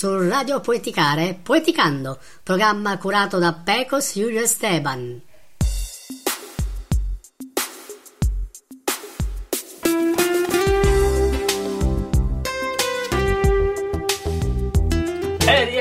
Su Radio Poeticare, Poeticando, programma curato da Pecos Julio Esteban.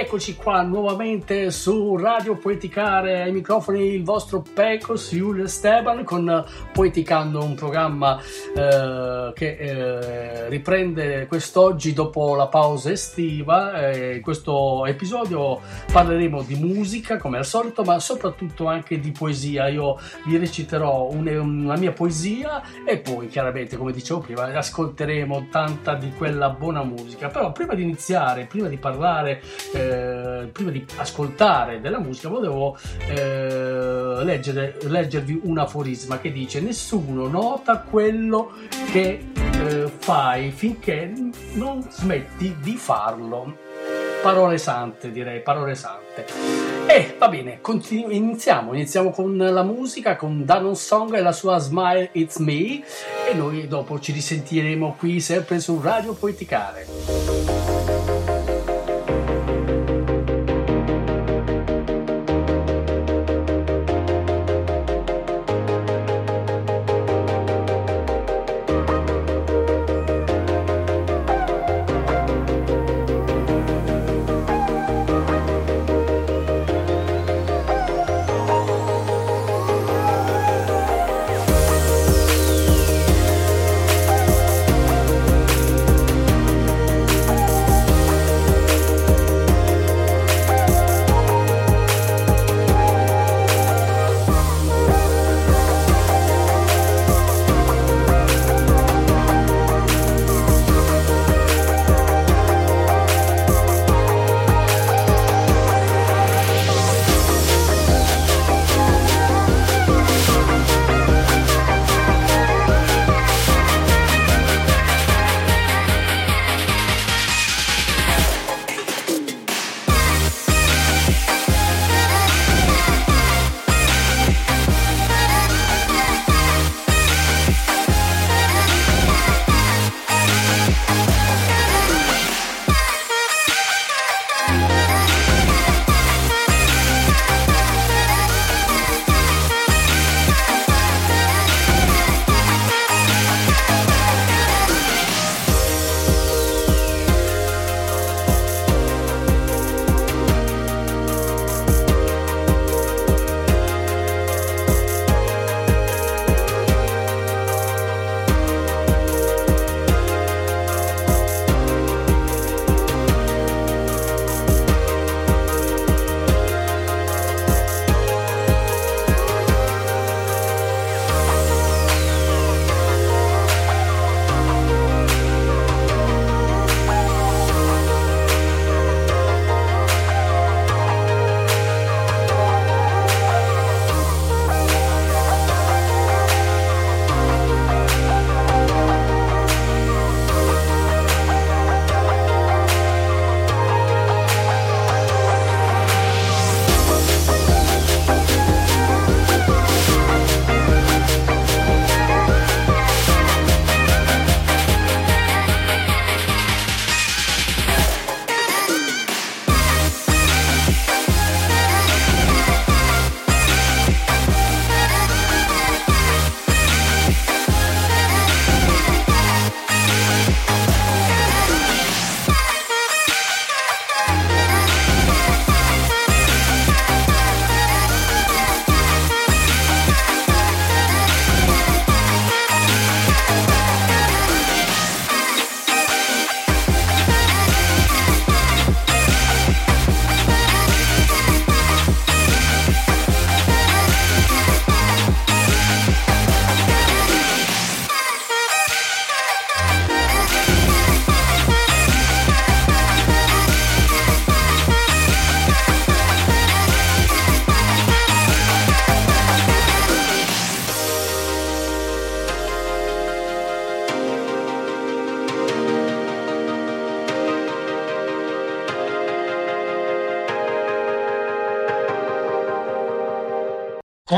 Rieccoci qua nuovamente su Radio Poeticare. Ai microfoni il vostro Pecos Julio Esteban con Poeticando un programma eh, che eh, riprende quest'oggi dopo la pausa estiva. Eh, in questo episodio parleremo di musica come al solito ma soprattutto anche di poesia. Io vi reciterò un- una mia poesia e poi chiaramente come dicevo prima ascolteremo tanta di quella buona musica. Però prima di iniziare prima di parlare eh, prima di ascoltare della musica volevo eh, leggere, leggervi un aforisma che dice nessuno nota quello che eh, fai finché non smetti di farlo. Parole sante direi parole sante. E va bene continu- iniziamo. Iniziamo con la musica con Danon Song e la sua Smile It's Me. E noi dopo ci risentiremo qui sempre su Radio Poeticare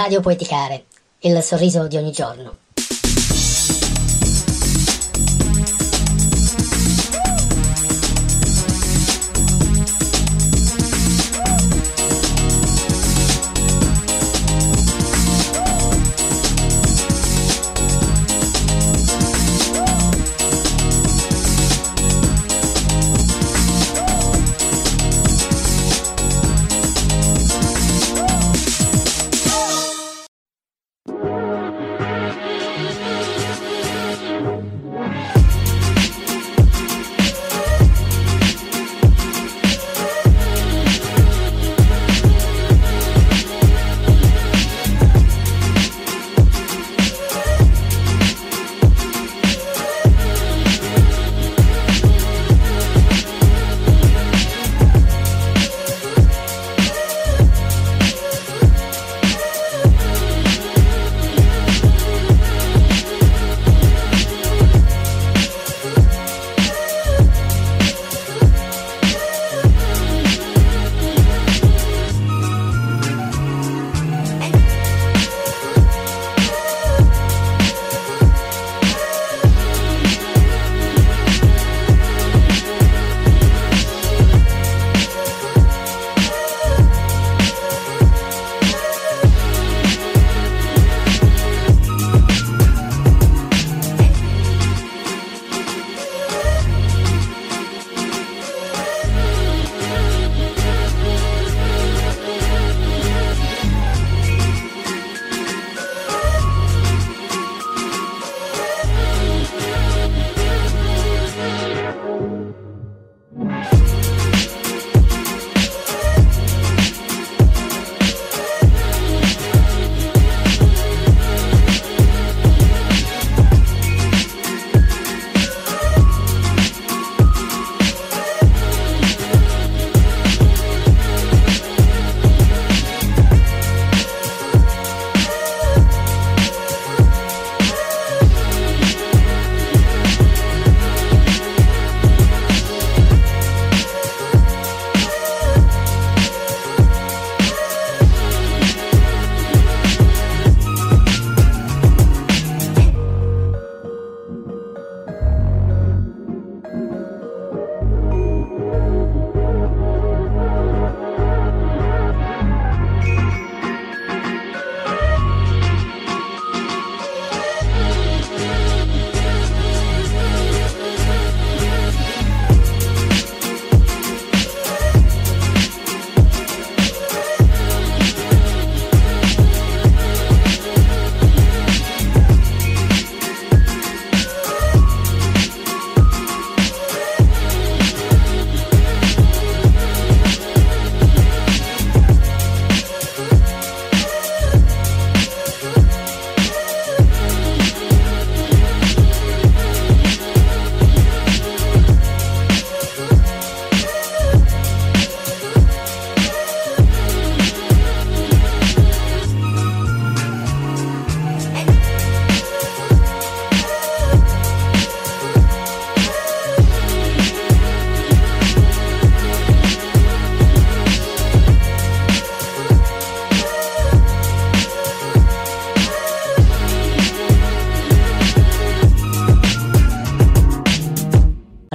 Radio Poeticare, il sorriso di ogni giorno.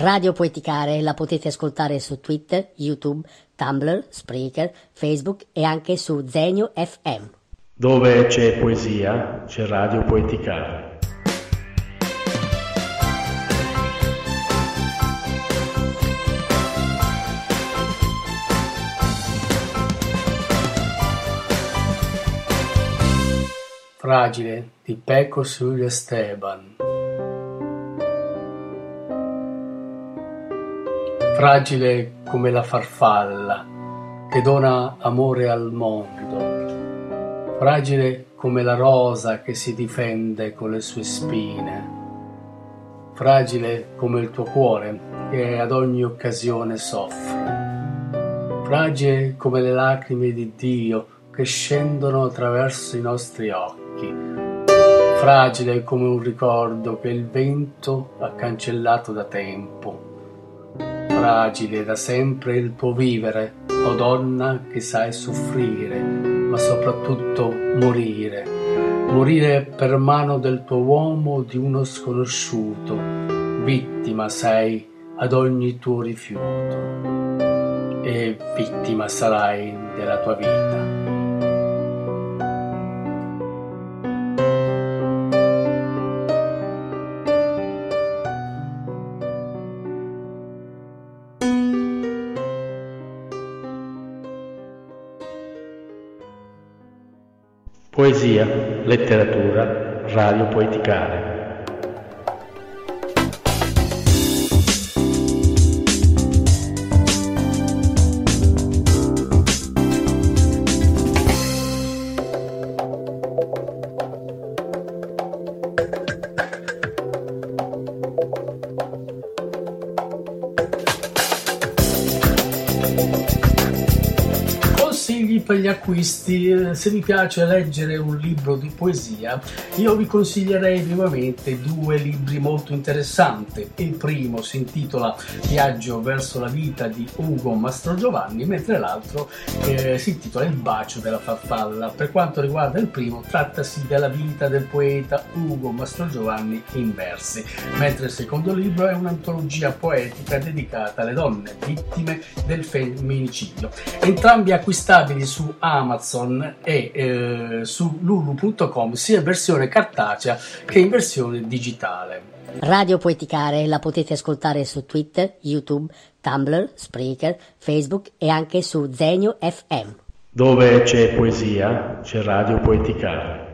Radio Poeticare la potete ascoltare su Twitter, YouTube, Tumblr, Spreaker, Facebook e anche su Zenio FM. Dove c'è poesia, c'è Radio Poeticare. Fragile di Pecos Julia Esteban fragile come la farfalla che dona amore al mondo, fragile come la rosa che si difende con le sue spine, fragile come il tuo cuore che ad ogni occasione soffre, fragile come le lacrime di Dio che scendono attraverso i nostri occhi, fragile come un ricordo che il vento ha cancellato da tempo fragile da sempre il tuo vivere, o donna che sai soffrire, ma soprattutto morire. Morire per mano del tuo uomo o di uno sconosciuto. Vittima sei ad ogni tuo rifiuto e vittima sarai della tua vita. Poesia, letteratura, radio poeticale. Acquisti, eh, se vi piace leggere un libro di poesia, io vi consiglierei vivamente due libri molto interessanti. Il primo si intitola Viaggio verso la vita di Ugo Mastrogiovanni, mentre l'altro eh, si intitola Il bacio della farfalla. Per quanto riguarda il primo, trattasi della vita del poeta Ugo Mastrogiovanni in versi, mentre il secondo libro è un'antologia poetica dedicata alle donne vittime del femminicidio. Entrambi acquistabili su su Amazon e eh, su lulu.com sia in versione cartacea che in versione digitale. Radio Poeticare la potete ascoltare su Twitter, YouTube, Tumblr, Spreaker, Facebook e anche su Zenio FM. Dove c'è poesia, c'è Radio Poeticare.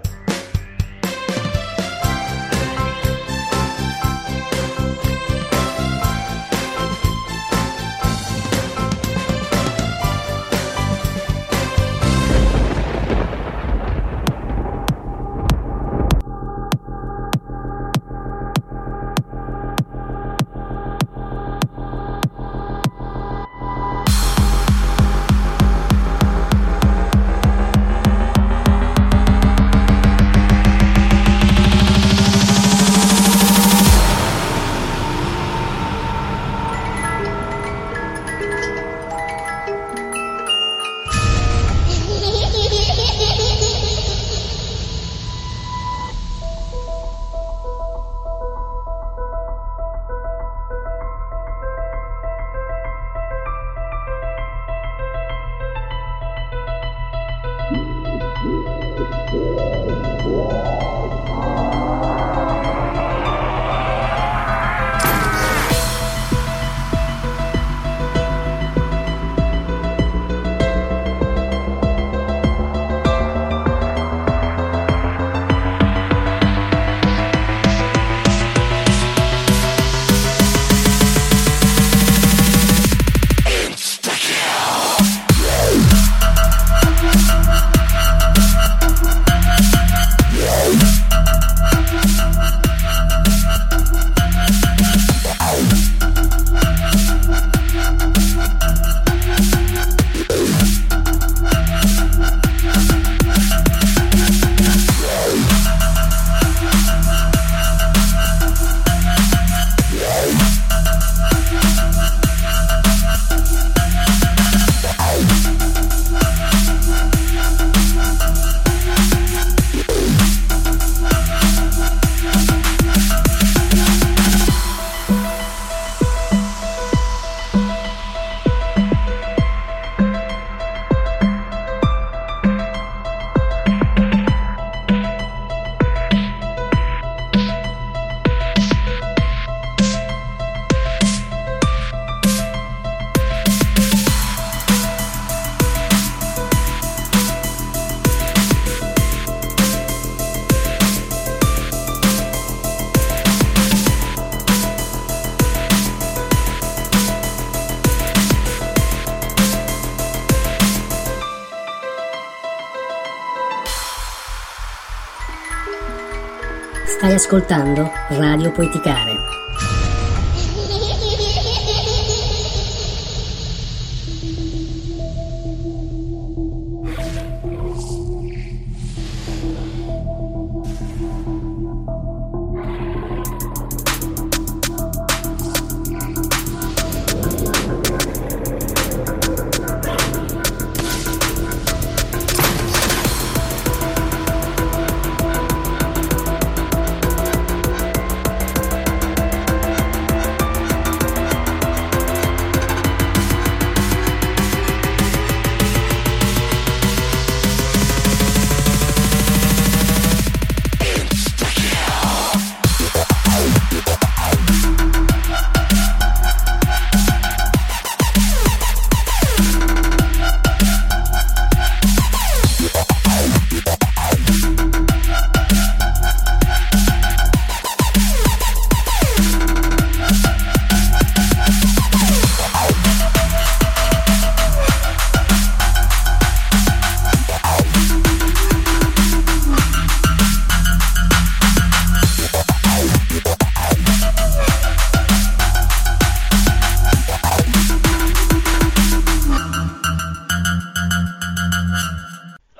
Ascoltando Radio Poeticare.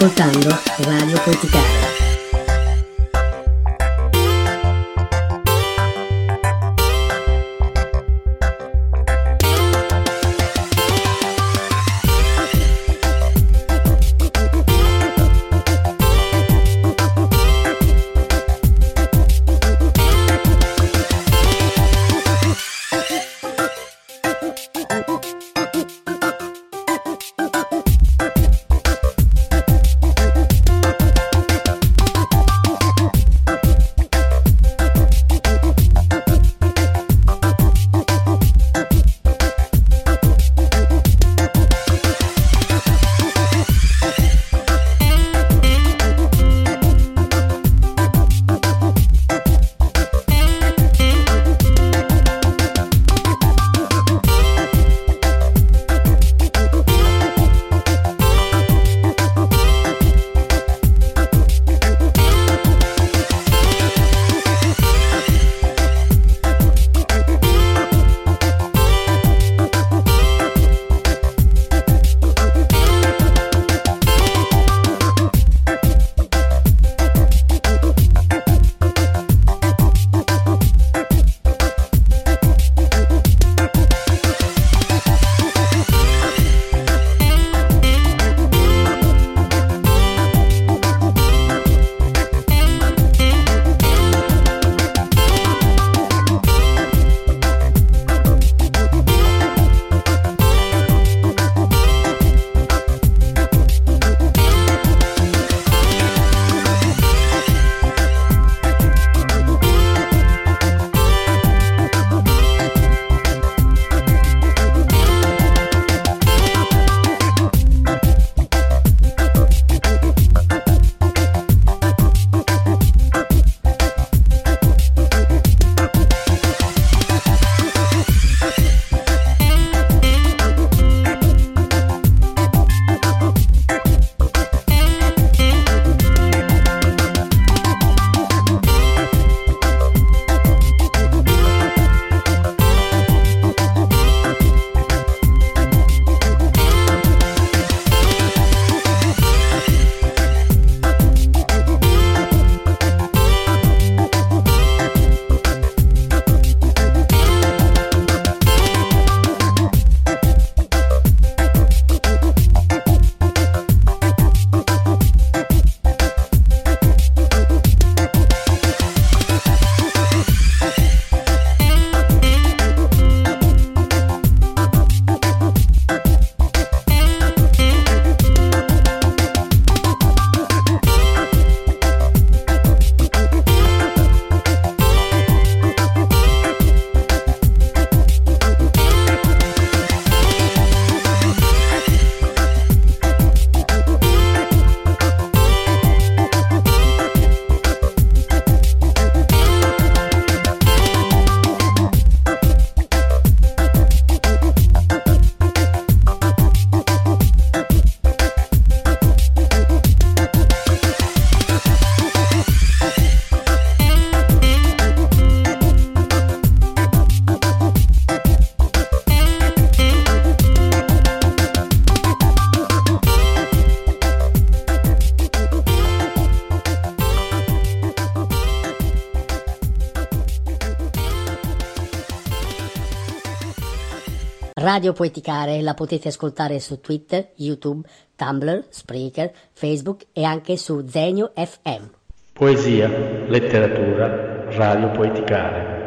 Ascoltando Radio Poeticare. Radio Poeticare la potete ascoltare su Twitter, YouTube, Tumblr, Spreaker, Facebook e anche su Zenio FM. Poesia, letteratura, radio poeticare.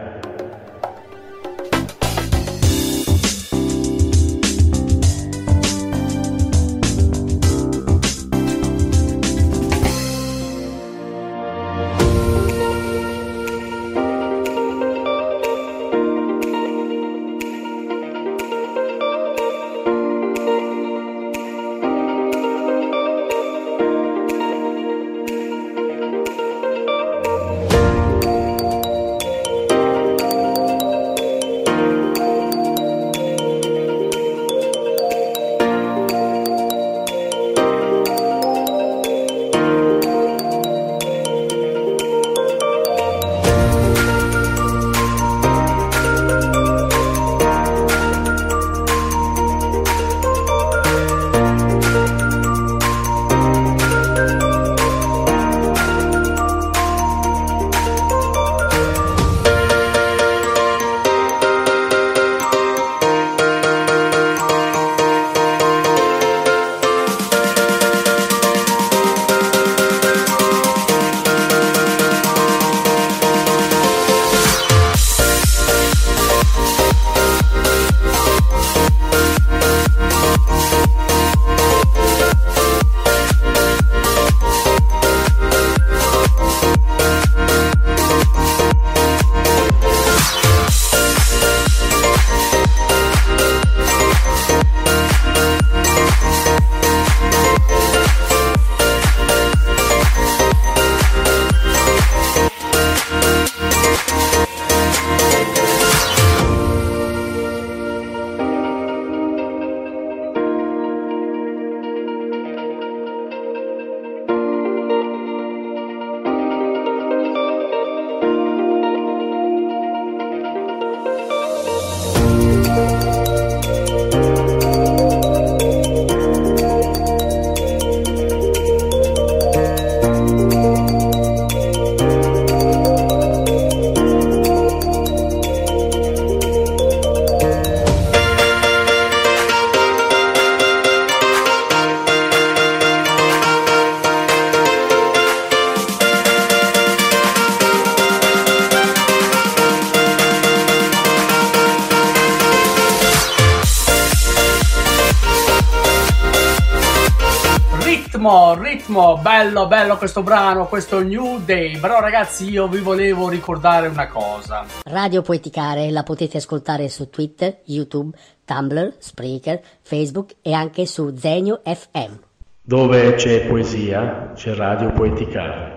Ritmo, ritmo, bello, bello questo brano, questo New Day. Però ragazzi io vi volevo ricordare una cosa. Radio Poeticare la potete ascoltare su Twitter, YouTube, Tumblr, Spreaker, Facebook e anche su Zenio FM. Dove c'è poesia, c'è Radio Poeticare.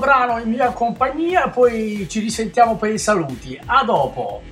Brano in mia compagnia, poi ci risentiamo per i saluti. A dopo.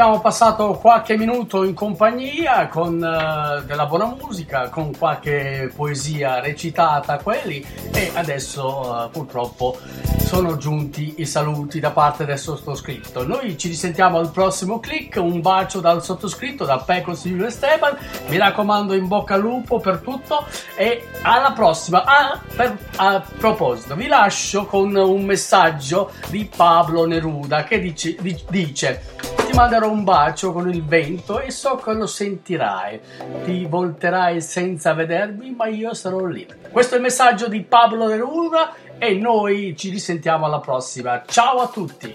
Abbiamo passato qualche minuto in compagnia con eh, della buona musica, con qualche poesia recitata quelli e adesso eh, purtroppo sono giunti i saluti da parte del sottoscritto. Noi ci risentiamo al prossimo click, un bacio dal sottoscritto, da Pecos Silvio Esteban, mi raccomando in bocca al lupo per tutto e alla prossima. Ah, per, a proposito, vi lascio con un messaggio di Pablo Neruda che dice, di- dice ti manderò un bacio con il vento e so che lo sentirai. Ti volterai senza vedermi, ma io sarò lì. Questo è il messaggio di Pablo Neruda e noi ci risentiamo alla prossima. Ciao a tutti!